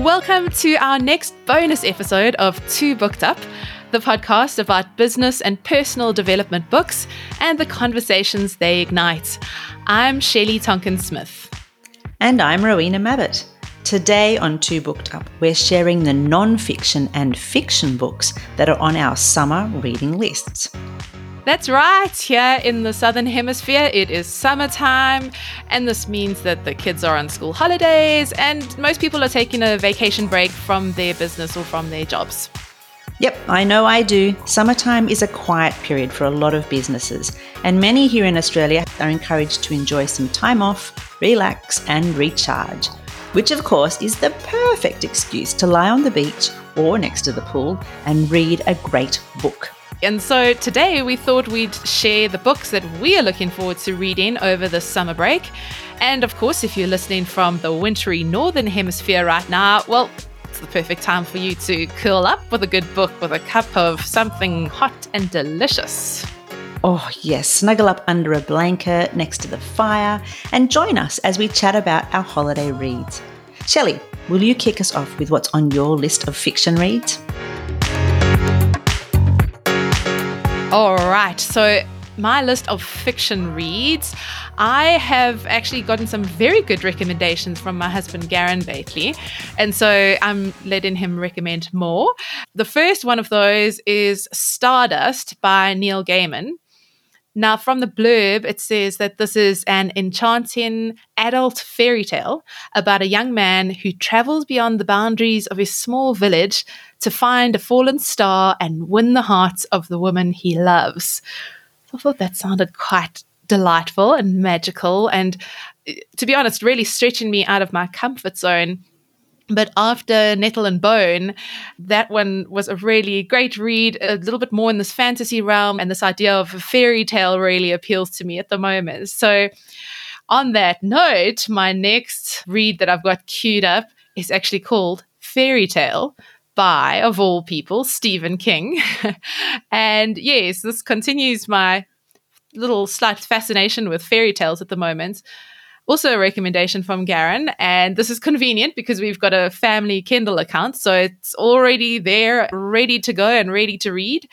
Welcome to our next bonus episode of Two Booked Up, the podcast about business and personal development books and the conversations they ignite. I'm Shelley Tonkin Smith. And I'm Rowena Mabbott. Today on Two Booked Up, we're sharing the non fiction and fiction books that are on our summer reading lists. That's right. Here in the Southern Hemisphere, it is summertime, and this means that the kids are on school holidays, and most people are taking a vacation break from their business or from their jobs. Yep, I know I do. Summertime is a quiet period for a lot of businesses, and many here in Australia are encouraged to enjoy some time off, relax, and recharge, which of course is the perfect excuse to lie on the beach or next to the pool and read a great book. And so today we thought we'd share the books that we are looking forward to reading over the summer break. And of course, if you're listening from the wintry northern hemisphere right now, well, it's the perfect time for you to curl up with a good book with a cup of something hot and delicious. Oh, yes, snuggle up under a blanket next to the fire and join us as we chat about our holiday reads. Shelley, will you kick us off with what's on your list of fiction reads? All right. So, my list of fiction reads, I have actually gotten some very good recommendations from my husband, Garen lately. And so I'm letting him recommend more. The first one of those is Stardust by Neil Gaiman. Now, from the blurb, it says that this is an enchanting adult fairy tale about a young man who travels beyond the boundaries of his small village to find a fallen star and win the hearts of the woman he loves. I thought that sounded quite delightful and magical, and eh, to be honest, really stretching me out of my comfort zone. But after Nettle and Bone, that one was a really great read, a little bit more in this fantasy realm, and this idea of a fairy tale really appeals to me at the moment. So, on that note, my next read that I've got queued up is actually called Fairy Tale by, of all people, Stephen King. and yes, this continues my little slight fascination with fairy tales at the moment. Also, a recommendation from Garen, and this is convenient because we've got a family Kindle account, so it's already there, ready to go and ready to read.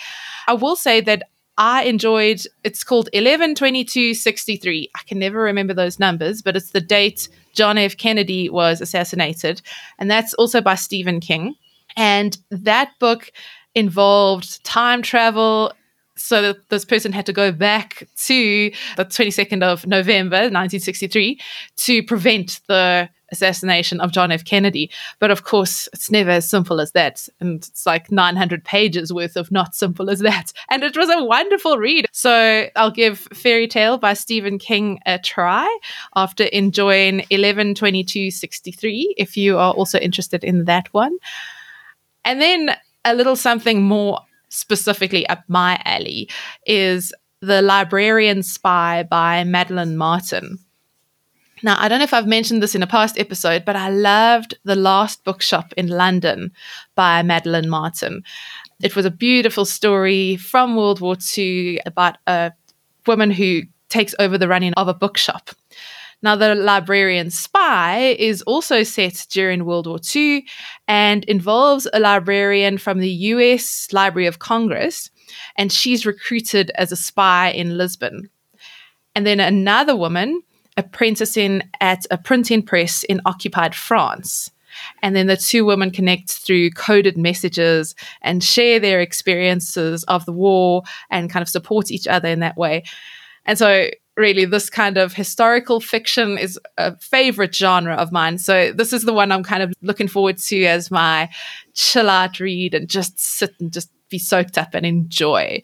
I will say that I enjoyed it's called 112263. I can never remember those numbers, but it's the date John F. Kennedy was assassinated, and that's also by Stephen King. And that book involved time travel. So this person had to go back to the 22nd of November, 1963, to prevent the assassination of John F. Kennedy. But of course, it's never as simple as that. And it's like 900 pages worth of not simple as that. And it was a wonderful read. So I'll give Fairy Tale by Stephen King a try after enjoying 112263 if you are also interested in that one. And then a little something more specifically up my alley is The Librarian Spy by Madeline Martin. Now, I don't know if I've mentioned this in a past episode, but I loved The Last Bookshop in London by Madeline Martin. It was a beautiful story from World War II about a woman who takes over the running of a bookshop. Now, The Librarian Spy is also set during World War II and involves a librarian from the US Library of Congress, and she's recruited as a spy in Lisbon. And then another woman apprenticing at a printing press in occupied France. And then the two women connect through coded messages and share their experiences of the war and kind of support each other in that way. And so really this kind of historical fiction is a favorite genre of mine. So this is the one I'm kind of looking forward to as my chill out read and just sit and just be soaked up and enjoy.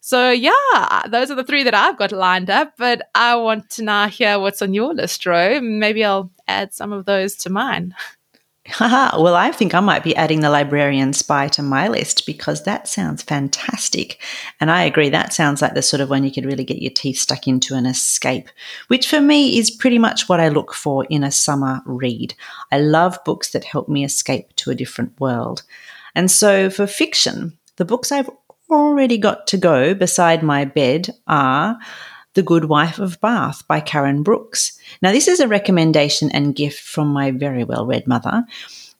So yeah, those are the three that I've got lined up, but I want to now hear what's on your list, Ro. Maybe I'll add some of those to mine. Haha, well, I think I might be adding the librarian spy to my list because that sounds fantastic. And I agree, that sounds like the sort of one you could really get your teeth stuck into and escape, which for me is pretty much what I look for in a summer read. I love books that help me escape to a different world. And so for fiction, the books I've already got to go beside my bed are the Good Wife of Bath by Karen Brooks. Now, this is a recommendation and gift from my very well read mother.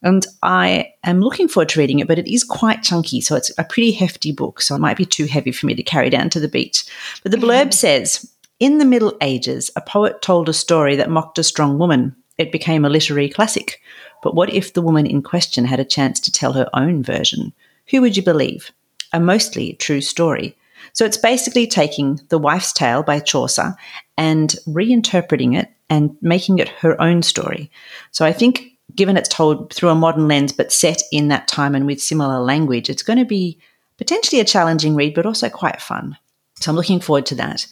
And I am looking forward to reading it, but it is quite chunky. So it's a pretty hefty book. So it might be too heavy for me to carry down to the beach. But the blurb mm-hmm. says In the Middle Ages, a poet told a story that mocked a strong woman. It became a literary classic. But what if the woman in question had a chance to tell her own version? Who would you believe? A mostly true story. So it's basically taking The Wife's Tale by Chaucer and reinterpreting it and making it her own story. So I think, given it's told through a modern lens but set in that time and with similar language, it's going to be potentially a challenging read, but also quite fun. So I'm looking forward to that.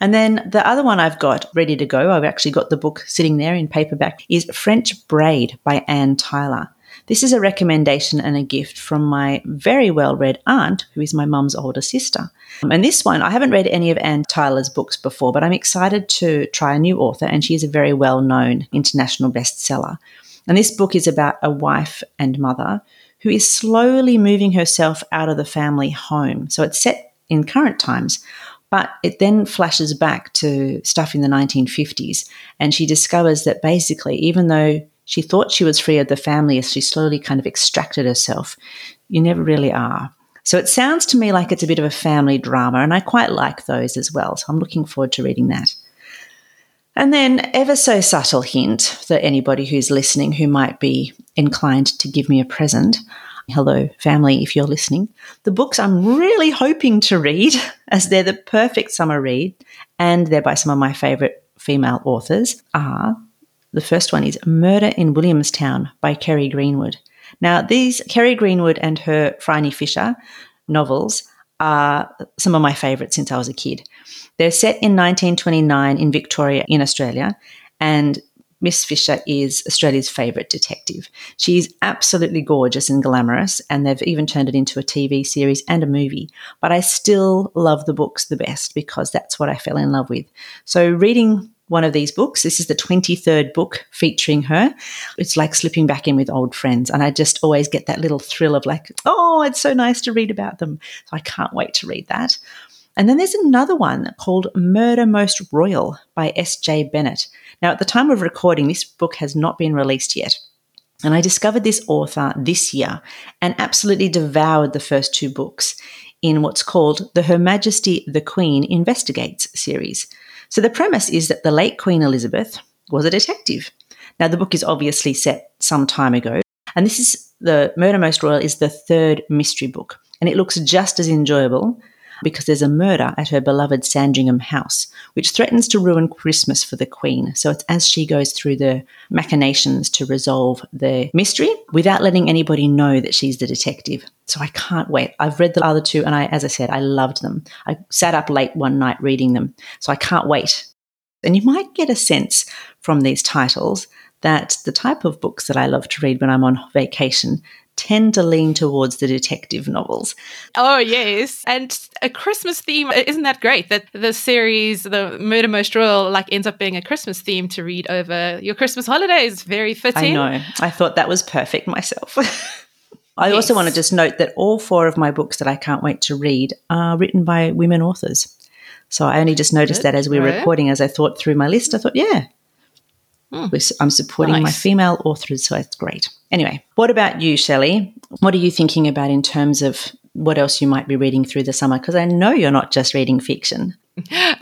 And then the other one I've got ready to go, I've actually got the book sitting there in paperback, is French Braid by Anne Tyler. This is a recommendation and a gift from my very well read aunt, who is my mum's older sister. Um, and this one, I haven't read any of Anne Tyler's books before, but I'm excited to try a new author, and she is a very well known international bestseller. And this book is about a wife and mother who is slowly moving herself out of the family home. So it's set in current times, but it then flashes back to stuff in the 1950s, and she discovers that basically, even though she thought she was free of the family as she slowly kind of extracted herself. You never really are. So it sounds to me like it's a bit of a family drama, and I quite like those as well. So I'm looking forward to reading that. And then, ever so subtle hint that anybody who's listening who might be inclined to give me a present. Hello, family, if you're listening. The books I'm really hoping to read, as they're the perfect summer read, and they're by some of my favorite female authors, are the first one is Murder in Williamstown by Kerry Greenwood. Now, these Kerry Greenwood and her Phryne Fisher novels are some of my favourites since I was a kid. They're set in 1929 in Victoria, in Australia, and Miss Fisher is Australia's favourite detective. She's absolutely gorgeous and glamorous, and they've even turned it into a TV series and a movie. But I still love the books the best because that's what I fell in love with. So, reading one of these books. This is the 23rd book featuring her. It's like slipping back in with old friends. And I just always get that little thrill of like, oh, it's so nice to read about them. So I can't wait to read that. And then there's another one called Murder Most Royal by S.J. Bennett. Now, at the time of recording, this book has not been released yet. And I discovered this author this year and absolutely devoured the first two books in what's called the Her Majesty the Queen Investigates series. So the premise is that the late Queen Elizabeth was a detective. Now, the book is obviously set some time ago, and this is the Murder Most Royal is the third mystery book, and it looks just as enjoyable because there's a murder at her beloved Sandringham house, which threatens to ruin Christmas for the Queen. So it's as she goes through the machinations to resolve the mystery without letting anybody know that she's the detective. So I can't wait. I've read the other two, and I, as I said, I loved them. I sat up late one night reading them. So I can't wait. And you might get a sense from these titles that the type of books that I love to read when I'm on vacation tend to lean towards the detective novels. Oh, yes. And a Christmas theme, uh, isn't that great? That the series, the Murder Most Royal, like ends up being a Christmas theme to read over your Christmas holidays. Very fitting. I know. I thought that was perfect myself. I yes. also want to just note that all four of my books that I can't wait to read are written by women authors. So I only just noticed Good. that as we were recording, as I thought through my list, I thought, yeah, Mm. I'm supporting nice. my female authors, so it's great. Anyway, what about you, Shelley? What are you thinking about in terms of what else you might be reading through the summer? Because I know you're not just reading fiction.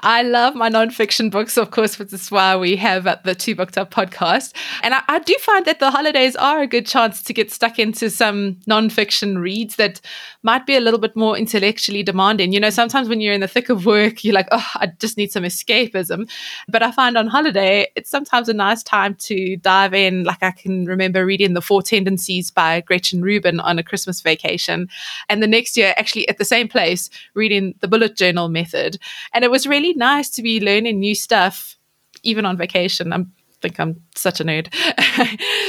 I love my nonfiction books, of course, which is why we have uh, the Two Booked Up podcast. And I, I, do find that the holidays are a good chance to get stuck into some nonfiction reads that might be a little bit more intellectually demanding. You know, sometimes when you're in the thick of work, you're like, oh, I just need some escapism. But I find on holiday, it's sometimes a nice time to dive in. Like I can remember reading The Four Tendencies by Gretchen Rubin on a Christmas vacation. And the next year, actually at the same place, reading The Bullet Journal Method. And it was really nice to be learning new stuff, even on vacation. I think I'm such a nerd.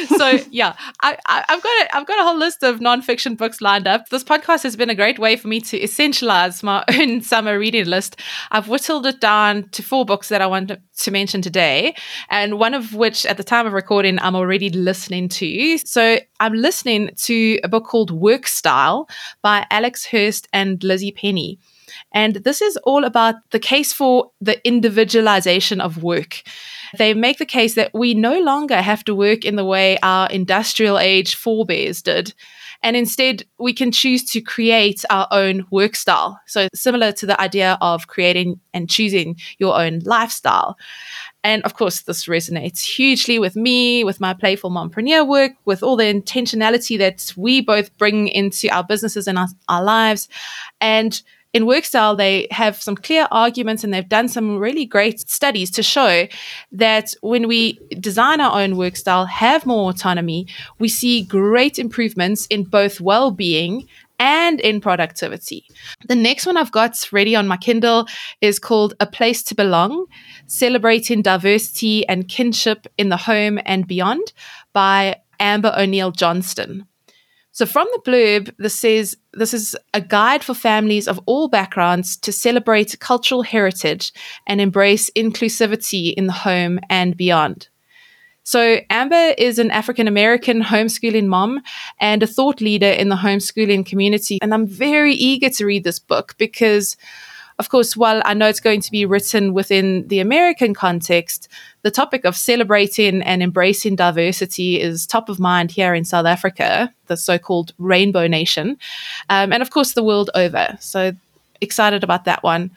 so yeah, I, have got a, I've got a whole list of nonfiction books lined up. This podcast has been a great way for me to essentialize my own summer reading list. I've whittled it down to four books that I want to mention today, and one of which, at the time of recording, I'm already listening to. So I'm listening to a book called Workstyle by Alex Hirst and Lizzie Penny. And this is all about the case for the individualization of work. They make the case that we no longer have to work in the way our industrial age forebears did. And instead, we can choose to create our own work style. So, similar to the idea of creating and choosing your own lifestyle. And of course, this resonates hugely with me, with my playful mompreneur work, with all the intentionality that we both bring into our businesses and our, our lives. And in Workstyle, they have some clear arguments and they've done some really great studies to show that when we design our own work style, have more autonomy, we see great improvements in both well being and in productivity. The next one I've got ready on my Kindle is called A Place to Belong Celebrating Diversity and Kinship in the Home and Beyond by Amber O'Neal Johnston. So, from the blurb, this says this is a guide for families of all backgrounds to celebrate cultural heritage and embrace inclusivity in the home and beyond. So, Amber is an African American homeschooling mom and a thought leader in the homeschooling community. And I'm very eager to read this book because, of course, while I know it's going to be written within the American context, the topic of celebrating and embracing diversity is top of mind here in South Africa, the so called Rainbow Nation, um, and of course, the world over. So, excited about that one.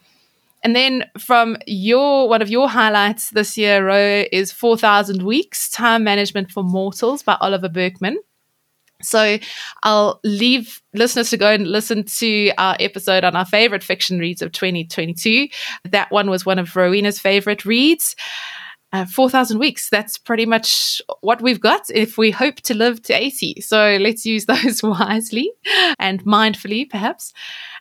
And then from your one of your highlights this year, Ro, is 4,000 Weeks Time Management for Mortals by Oliver Burkeman. So I'll leave listeners to go and listen to our episode on our favorite fiction reads of 2022. That one was one of Rowena's favorite reads. Uh, 4,000 weeks. That's pretty much what we've got if we hope to live to 80. So let's use those wisely and mindfully, perhaps.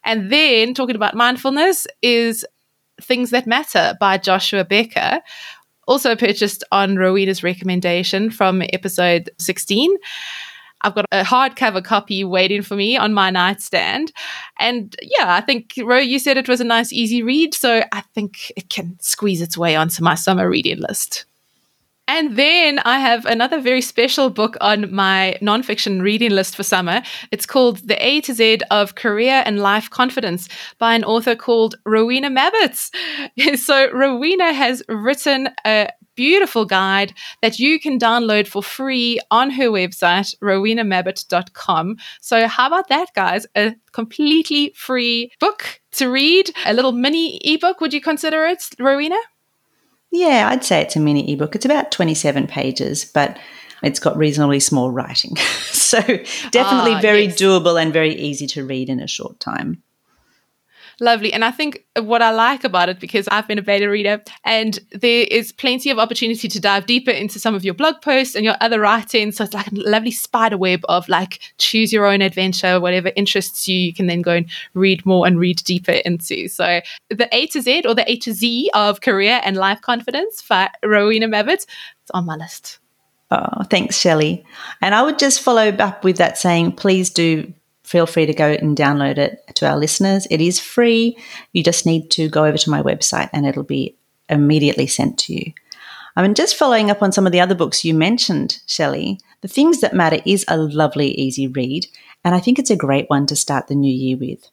And then talking about mindfulness is Things That Matter by Joshua Becker, also purchased on Rowena's recommendation from episode 16. I've got a hardcover copy waiting for me on my nightstand. And yeah, I think, Ro, you said it was a nice, easy read. So I think it can squeeze its way onto my summer reading list. And then I have another very special book on my nonfiction reading list for summer. It's called The A to Z of Career and Life Confidence by an author called Rowena Mabbott. so, Rowena has written a beautiful guide that you can download for free on her website, rowenamabbott.com. So, how about that, guys? A completely free book to read, a little mini ebook. Would you consider it, Rowena? Yeah, I'd say it's a mini ebook. It's about 27 pages, but it's got reasonably small writing. so definitely ah, very yes. doable and very easy to read in a short time. Lovely. And I think what I like about it, because I've been a beta reader, and there is plenty of opportunity to dive deeper into some of your blog posts and your other writing. So it's like a lovely spider web of like choose your own adventure, whatever interests you, you can then go and read more and read deeper into. So the A to Z or the A to Z of career and life confidence for Rowena Mabbott, it's on my list. Oh, thanks, Shelley. And I would just follow up with that saying, please do feel free to go and download it to our listeners. It is free. You just need to go over to my website and it'll be immediately sent to you. I mean, just following up on some of the other books you mentioned, Shelley, The Things That Matter is a lovely, easy read, and I think it's a great one to start the new year with.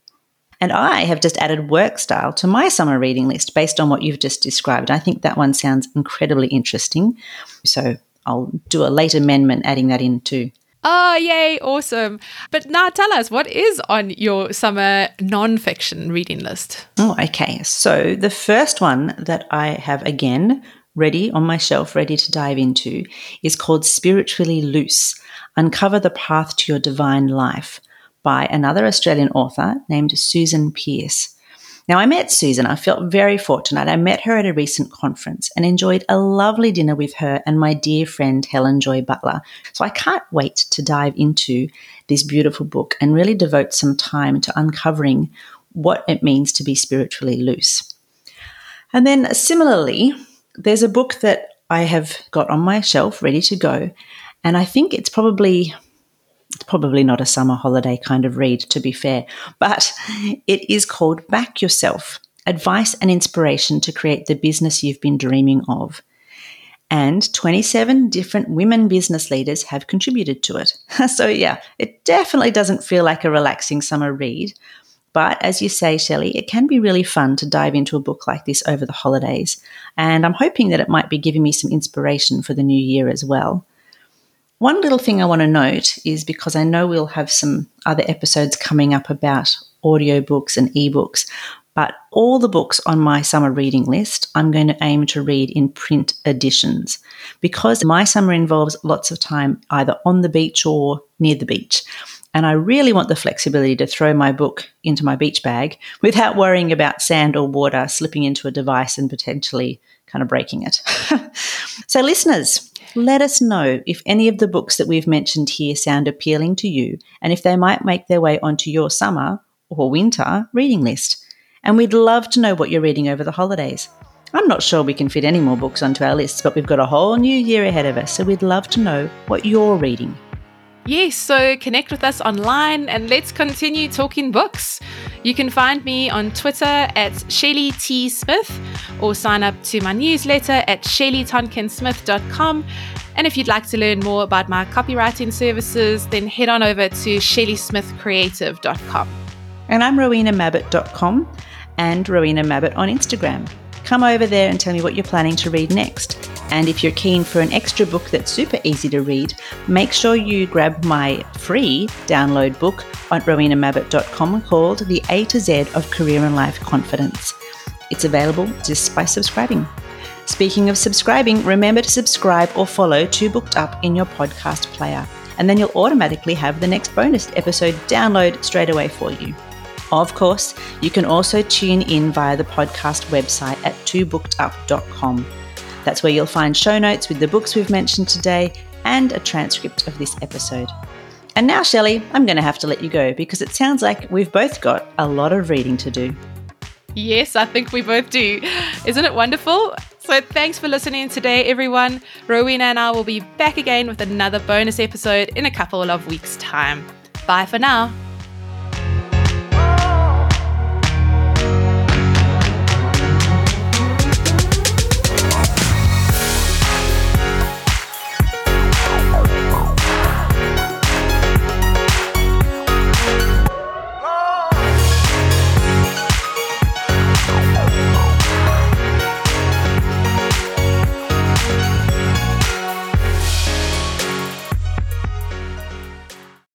And I have just added Workstyle to my summer reading list based on what you've just described. I think that one sounds incredibly interesting. So I'll do a late amendment adding that in too. Oh, yay, awesome. But now tell us, what is on your summer non-fiction reading list? Oh, okay. So the first one that I have again ready on my shelf, ready to dive into, is called Spiritually Loose Uncover the Path to Your Divine Life by another Australian author named Susan Pearce. Now, I met Susan. I felt very fortunate. I met her at a recent conference and enjoyed a lovely dinner with her and my dear friend Helen Joy Butler. So I can't wait to dive into this beautiful book and really devote some time to uncovering what it means to be spiritually loose. And then, similarly, there's a book that I have got on my shelf ready to go. And I think it's probably it's probably not a summer holiday kind of read, to be fair, but it is called Back Yourself Advice and Inspiration to Create the Business You've Been Dreaming of. And 27 different women business leaders have contributed to it. so, yeah, it definitely doesn't feel like a relaxing summer read, But as you say, Shelley, it can be really fun to dive into a book like this over the holidays. And I'm hoping that it might be giving me some inspiration for the new year as well. One little thing I want to note is because I know we'll have some other episodes coming up about audiobooks and ebooks, but all the books on my summer reading list, I'm going to aim to read in print editions because my summer involves lots of time either on the beach or near the beach. And I really want the flexibility to throw my book into my beach bag without worrying about sand or water slipping into a device and potentially kind of breaking it. so, listeners, let us know if any of the books that we've mentioned here sound appealing to you and if they might make their way onto your summer or winter reading list. And we'd love to know what you're reading over the holidays. I'm not sure we can fit any more books onto our lists, but we've got a whole new year ahead of us, so we'd love to know what you're reading. Yes, so connect with us online and let's continue talking books. You can find me on Twitter at Shelley T. Smith or sign up to my newsletter at shelleytonkinsmith.com. And if you'd like to learn more about my copywriting services, then head on over to shelleysmithcreative.com. And I'm rowenamabbott.com and Rowena Mabbott on Instagram. Come over there and tell me what you're planning to read next. And if you're keen for an extra book that's super easy to read, make sure you grab my free download book on rowenamabbott.com called The A to Z of Career and Life Confidence. It's available just by subscribing. Speaking of subscribing, remember to subscribe or follow Two Booked Up in your podcast player, and then you'll automatically have the next bonus episode download straight away for you. Of course, you can also tune in via the podcast website at twobookedup.com. That's where you'll find show notes with the books we've mentioned today and a transcript of this episode. And now, Shelley, I'm going to have to let you go because it sounds like we've both got a lot of reading to do. Yes, I think we both do. Isn't it wonderful? So, thanks for listening today, everyone. Rowena and I will be back again with another bonus episode in a couple of weeks' time. Bye for now.